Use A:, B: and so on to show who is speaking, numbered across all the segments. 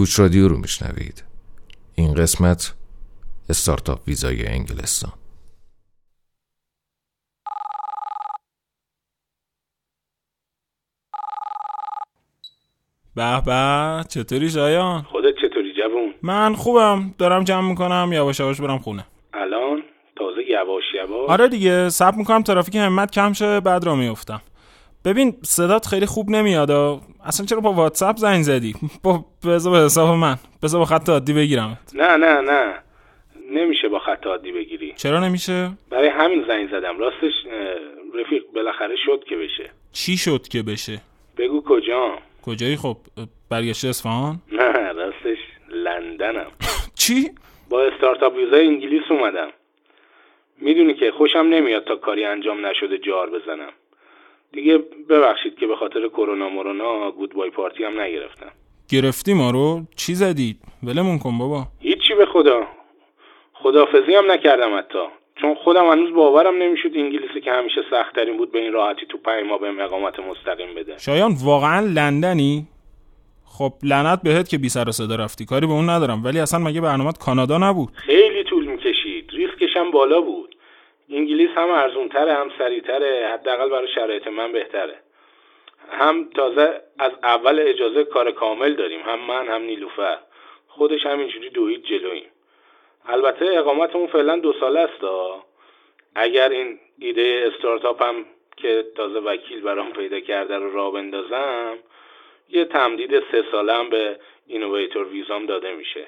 A: کوچ رادیو رو میشنوید. این قسمت استارتاپ ویزای انگلستان.
B: به به چطوری شایان؟
C: خودت چطوری جوون؟
B: من خوبم. دارم جمع می‌کنم. یواش یواش برم خونه.
C: الان؟ تازه یواش یواش؟
B: آره دیگه صبر می‌کنم ترافیک همت کم شه بعد را میفتم ببین صدات خیلی خوب نمیاد اصلا چرا با واتساپ زنگ زدی؟ با بذار به حساب من. بذار با خط عادی بگیرمت
C: نه نه نه. نمیشه با خط عادی بگیری.
B: چرا نمیشه؟
C: برای همین زنگ زدم. راستش رفیق بالاخره شد که بشه.
B: چی شد که بشه؟
C: بگو کجا.
B: کجایی؟ خب برگشته اصفهان؟
C: نه راستش لندنم.
B: چی؟
C: با استارتاپ ویزای انگلیس اومدم. می‌دونی که خوشم نمیاد تا کاری انجام نشده جار بزنم. دیگه ببخشید که به خاطر کرونا مرونا گودبای پارتی هم نگرفتم.
B: گرفتی ما رو؟ چی زدید ولمون کن بابا.
C: هیچی به خدا. خدافزی هم نکردم حتی. چون خودم هنوز باورم نمی‌شد انگلیسی که همیشه سختترین بود به این راحتی تو پنج ماه بهم اقامت مستقیم بده.
B: شایان واقعا لندنی؟ خب لعنت بهت که بی سر و صدا رفتی. کاری به اون ندارم. ولی اصلا مگه برنامه کانادا نبود؟
C: خیلی طول می‌کشید. ریسکش هم بالا بود. انگلیس هم ارزونتره هم سریعتره حداقل برای شرایط من بهتره. هم تازه از اول اجازه کار کامل داریم هم من هم نیلوفر. خودش همینجوری دوید جلویم البته اقامتمون فعلا دو ساله است. اگر این ایده استارتاپ هم که تازه وکیل برام پیدا کرده رو راه بندازم یه تمدید سه ساله هم به اینویتور ویزام داده میشه.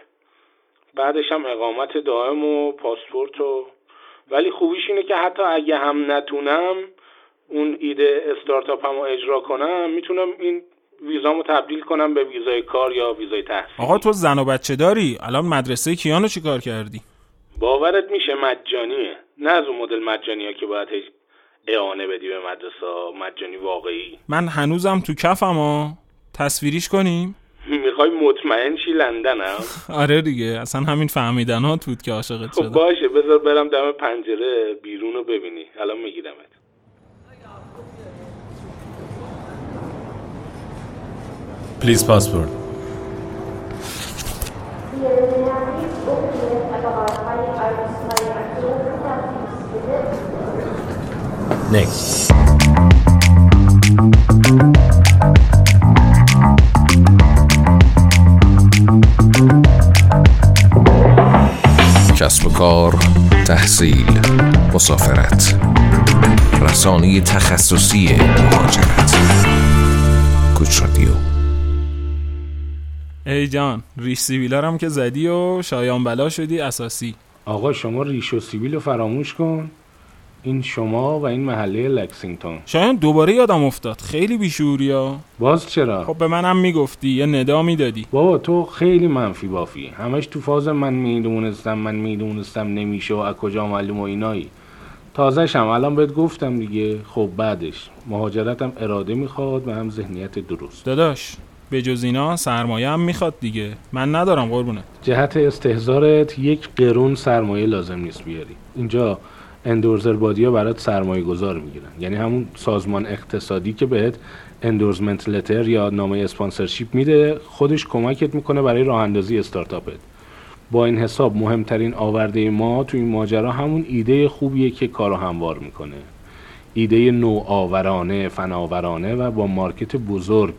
C: بعدش هم اقامت دائم و پاسپورت و ولی خوبیش اینه که حتی اگه هم نتونم اون ایده استارتاپ هم رو اجرا کنم می‌تونم این ویزامو تبدیل کنم به ویزای کار یا ویزای تحصیل.
B: آقا تو زن و بچه داری؟ الان مدرسه کیانو چیکار کردی؟
C: باورت میشه مجانیه. نه از اون مدل مجانی که باید اعانه بدی به مدرسه مجانی واقعی.
B: من هنوزم تو کفم ها تصویریش کنیم.
C: می‌خوای مطمئن شی لندنم
B: آره دیگه اصلا همین فهمیدن ها بود که عاشقت
C: خب
B: شدم
C: باشه بذار برم دم پنجره بیرون رو ببینی الان میگیرمت
D: Please passport. Next.
A: کسب و کار تحصیل مسافرت. رسانه تخصصی مهاجرت. کوچ رادیو.
B: ای جان ریش سیبیلارم که زدی و شایان بلا شدی اساسی.
C: آقا شما ریش و سیبیل رو فراموش کن. این شما و این محله لکسینگتون.
B: شایان دوباره یادم افتاد. خیلی بیشوری ها.
C: باز چرا؟
B: خب به منم می‌گفتی یه ندا می‌دادی.
C: بابا تو خیلی منفی بافی. همش تو فاز من می‌دونستم من می‌دونستم نمیشه و از کجا معلوم و اینایی. تازه هم الان بهت گفتم دیگه. خب بعدش. مهاجرتم اراده می‌خواد و هم ذهنیت درست.
B: داداش به جز اینا سرمایه هم می‌خواد دیگه. من ندارم قربونت.
C: جهت استحضارت یک قرون سرمایه لازم نیست بیاری. اینجا endorser body ا برات سرمایه گذار می‌گیرن. یعنی همون سازمان اقتصادی که بهت endorsement letter یا نامه sponsorship میده خودش کمکت می‌کنه برای راه اندازی استارتاپت. با این حساب مهمترین آورده ما تو این ماجرا همون ایده خوبیه که کارو هموار می‌کنه. ایده نوآورانه فناورانه و با market بزرگ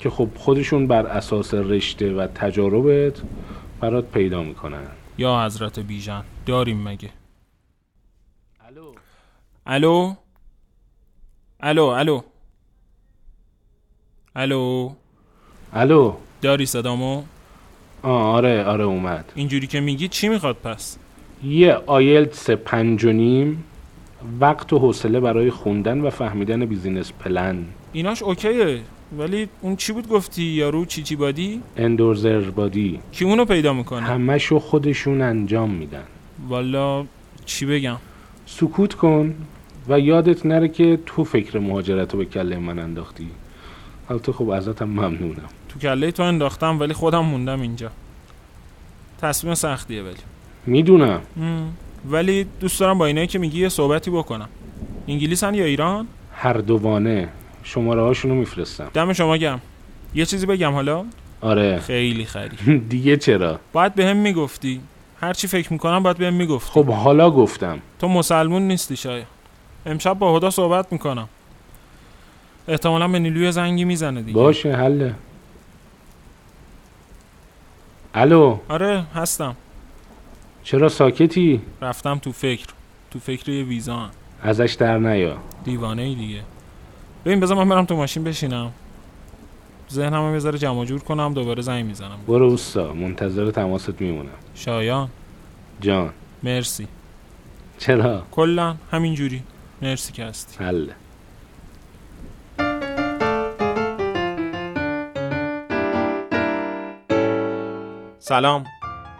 C: که خب خودشون بر اساس رشته و تجاربت برات پیدا می‌کنن.
B: یا حضرت بیژن داریم مگه؟ الو. الو؟ الو الو.
C: الو.
B: داری صدامو؟
C: آه آره آره اومد.
B: اینجوری که میگی چی می‌خواد پس؟
C: یه آیلتس پنج و نیم وقت و حوصله برای خوندن و فهمیدن business plan.
B: ایناش اوکیه ولی اون چی بود گفتی؟ یارو چی چی بادی؟
C: اندورزر بادی.
B: کی اونو پیدا می‌کنه؟
C: همشو خودشون انجام میدن.
B: والا چی بگم؟
C: سکوت کن و یادت نره که تو فکر مهاجرت رو به کله من انداختی. البته خب ازتم ممنونم.
B: تو کله تو انداختم ولی خودم موندم اینجا. تصمیم سختیه ولی.
C: می‌دونم.
B: ولی دوست دارم با اینایی که میگی یه صحبتی بکنم. انگلیسن یا ایران؟
C: هر دوانه شماره هاشونو میفرستم.
B: دم شما گم یه چیزی بگم حالا؟
C: آره.
B: خیلی خری.
C: دیگه چرا؟
B: باید به هم می‌گفتی. هر چی فکر می‌کنم باید به هم می‌گفتی.
C: خب حالا گفتم.
B: تو مسلمون نیستی شاید. امشب با هدا صحبت می‌کنم. احتمالا به نیلوی زنگی می‌زنه دیگه.
C: باشه حله الو؟
B: آره هستم.
C: چرا ساکتی؟
B: رفتم تو فکر. تو فکر یه ویزا. هم.
C: ازش در نیا.
B: دیوانه ای دیگه. ببین بذار من برم تو ماشین بشینم. ذهنمو یه ذره جمع جور کنم دوباره زنگ می‌زنم.
C: برو اوستا منتظر تماست میمونم.
B: شایان.
C: جان.
B: مرسی.
C: چرا؟
B: کلا همینجوری. مرسی که هستی.
C: حله
B: سلام.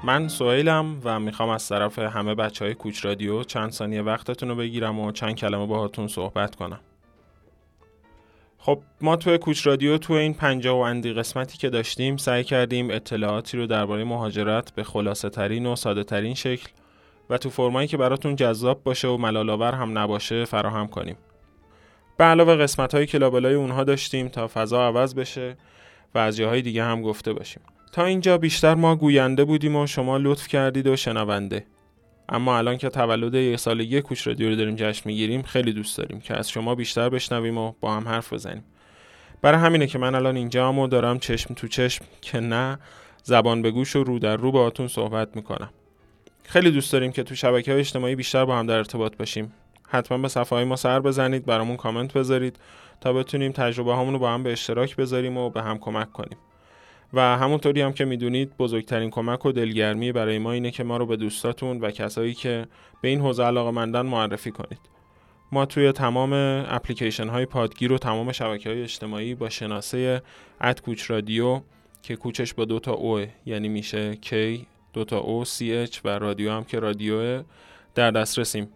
B: من سویلم و می‌خوام از طرف همه بچه های کوچ رادیو چند ثانیه وقتتون رو بگیرم و چند کلمه باهاتون صحبت کنم. خب ما توی کوچ رادیو تو این پنجاه و اندی قسمتی که داشتیم سعی کردیم اطلاعاتی رو درباره مهاجرت به خلاصه ترین و ساده ترین شکل و تو فرمایی که براتون جذاب باشه و ملالآور هم نباشه فراهم کنیم. به علاوه قسمت های کلابلای اونها داشتیم تا فضا عوض بشه و از جاهای دیگه هم گفته باشیم. تا اینجا بیشتر ما گوینده بودیم و شما لطف کردید و شنونده. اما الان که تولد یک سالگی کوچ رادیو رو داریم جشن می‌گیریم خیلی دوست داریم که از شما بیشتر بشنویم و با هم حرف بزنیم. برای همینه که من الان اینجا و دارم چشم تو چشم که نه زبان به گوش و رو در رو باهاتون صحبت می‌کنم. خیلی دوست داریم که تو شبکه های اجتماعی بیشتر با هم در ارتباط باشیم. حتما به صفحه های ما سر بزنید برامون کامنت بذارید تا بتونیم تجربه هامون رو با هم به اشتراک بذاریم و به هم کمک کنیم. و همونطوری هم که می‌دونید بزرگترین کمک و دلگرمی برای ما اینه که ما رو به دوستاتون و کسایی که به این حوزه علاقه مندن معرفی کنید. ما توی تمام اپلیکیشن های پادگیر و تمام شبکه های اجتماعی با شناسه اد کوچ رادیو که کوچش با دوتا او یعنی میشه K دوتا او سی و رادیو هم که رادیو در دسترسیم.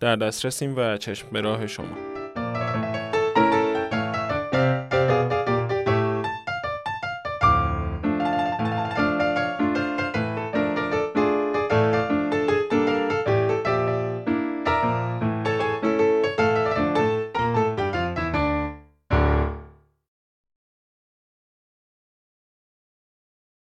B: در دسترسیم و چشم به راه شما.